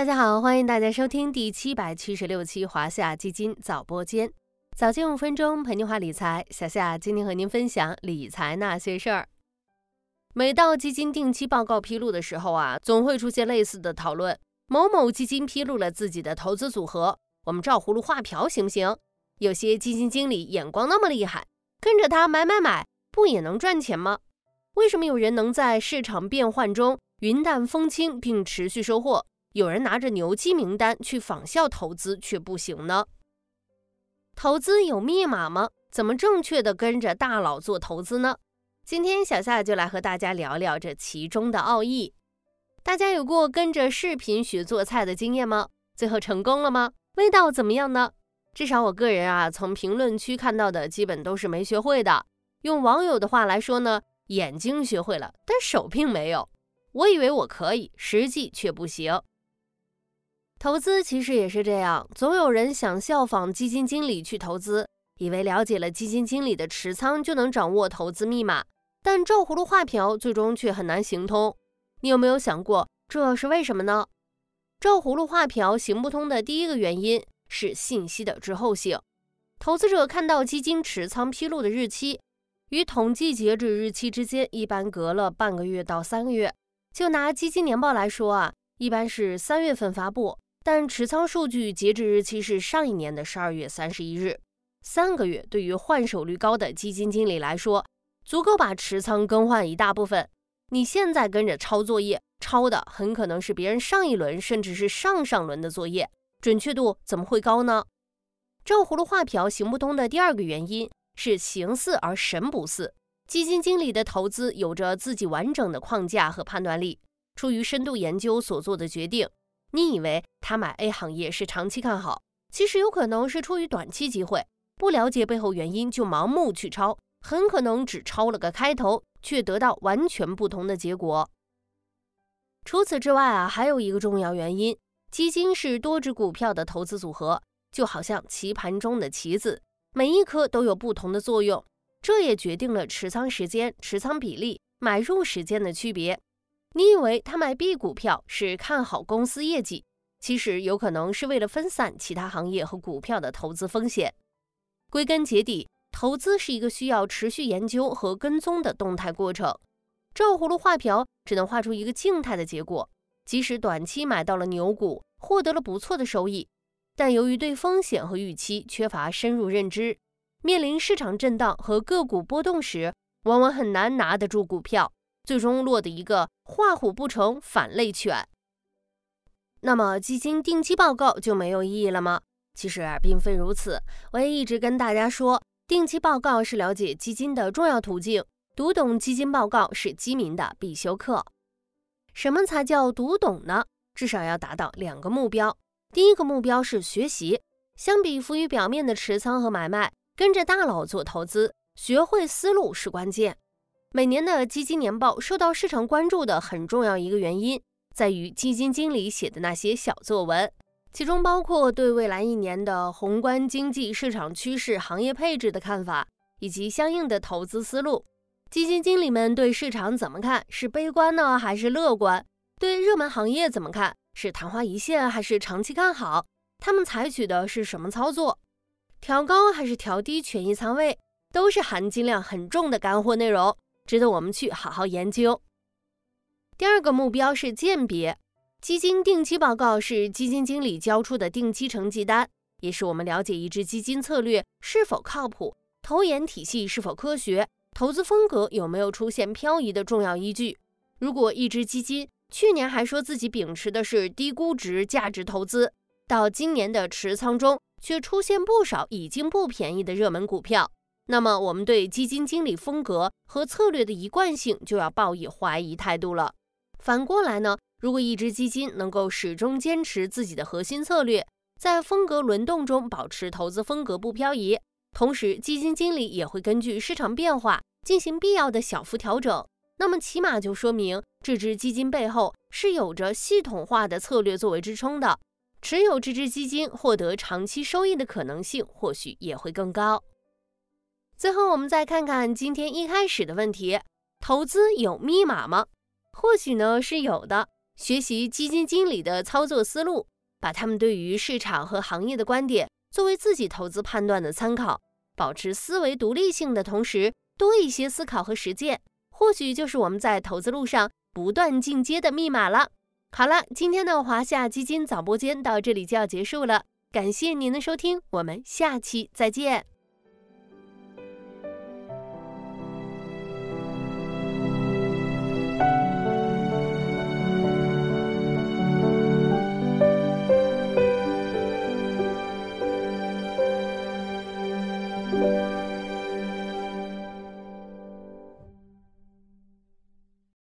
大家好，欢迎大家收听第七百七十六期华夏基金早播间，早间五分钟陪您话理财。小夏今天和您分享理财那些事儿。每到基金定期报告披露的时候啊，总会出现类似的讨论：某某基金披露了自己的投资组合，我们照葫芦画瓢行不行？有些基金经理眼光那么厉害，跟着他买买买，不也能赚钱吗？为什么有人能在市场变幻中云淡风轻，并持续收获？有人拿着牛基名单去仿效投资却不行呢？投资有密码吗？怎么正确的跟着大佬做投资呢？今天小夏就来和大家聊聊这其中的奥义。大家有过跟着视频学做菜的经验吗？最后成功了吗？味道怎么样呢？至少我个人啊，从评论区看到的基本都是没学会的。用网友的话来说呢，眼睛学会了，但手并没有。我以为我可以，实际却不行。投资其实也是这样，总有人想效仿基金经理去投资，以为了解了基金经理的持仓就能掌握投资密码，但照葫芦画瓢，最终却很难行通。你有没有想过这是为什么呢？照葫芦画瓢行不通的第一个原因是信息的滞后性。投资者看到基金持仓披露的日期与统计截止日期之间一般隔了半个月到三个月。就拿基金年报来说啊，一般是三月份发布。但持仓数据截止日期是上一年的十二月三十一日，三个月对于换手率高的基金经理来说，足够把持仓更换一大部分。你现在跟着抄作业，抄的很可能是别人上一轮甚至是上上轮的作业，准确度怎么会高呢？照葫芦画瓢行不通的第二个原因是形似而神不似。基金经理的投资有着自己完整的框架和判断力，出于深度研究所做的决定。你以为他买 A 行业是长期看好，其实有可能是出于短期机会，不了解背后原因就盲目去抄，很可能只抄了个开头，却得到完全不同的结果。除此之外啊，还有一个重要原因，基金是多只股票的投资组合，就好像棋盘中的棋子，每一颗都有不同的作用，这也决定了持仓时间、持仓比例、买入时间的区别。你以为他买 B 股票是看好公司业绩，其实有可能是为了分散其他行业和股票的投资风险。归根结底，投资是一个需要持续研究和跟踪的动态过程。照葫芦画瓢只能画出一个静态的结果，即使短期买到了牛股，获得了不错的收益，但由于对风险和预期缺乏深入认知，面临市场震荡和个股波动时，往往很难拿得住股票。最终落得一个画虎不成反类犬。那么基金定期报告就没有意义了吗？其实并非如此。我也一直跟大家说，定期报告是了解基金的重要途径，读懂基金报告是基民的必修课。什么才叫读懂呢？至少要达到两个目标。第一个目标是学习，相比浮于表面的持仓和买卖，跟着大佬做投资，学会思路是关键。每年的基金年报受到市场关注的很重要一个原因，在于基金经理写的那些小作文，其中包括对未来一年的宏观经济、市场趋势、行业配置的看法，以及相应的投资思路。基金经理们对市场怎么看？是悲观呢，还是乐观？对热门行业怎么看？是昙花一现，还是长期看好？他们采取的是什么操作？调高还是调低权益仓位？都是含金量很重的干货内容。值得我们去好好研究。第二个目标是鉴别基金定期报告，是基金经理交出的定期成绩单，也是我们了解一只基金策略是否靠谱、投研体系是否科学、投资风格有没有出现漂移的重要依据。如果一只基金去年还说自己秉持的是低估值价值投资，到今年的持仓中却出现不少已经不便宜的热门股票。那么，我们对基金经理风格和策略的一贯性就要抱以怀疑态度了。反过来呢，如果一只基金能够始终坚持自己的核心策略，在风格轮动中保持投资风格不漂移，同时基金经理也会根据市场变化进行必要的小幅调整，那么起码就说明这只基金背后是有着系统化的策略作为支撑的，持有这只基金获得长期收益的可能性或许也会更高。最后，我们再看看今天一开始的问题：投资有密码吗？或许呢是有的。学习基金经理的操作思路，把他们对于市场和行业的观点作为自己投资判断的参考。保持思维独立性的同时，多一些思考和实践，或许就是我们在投资路上不断进阶的密码了。好了，今天的华夏基金早播间到这里就要结束了，感谢您的收听，我们下期再见。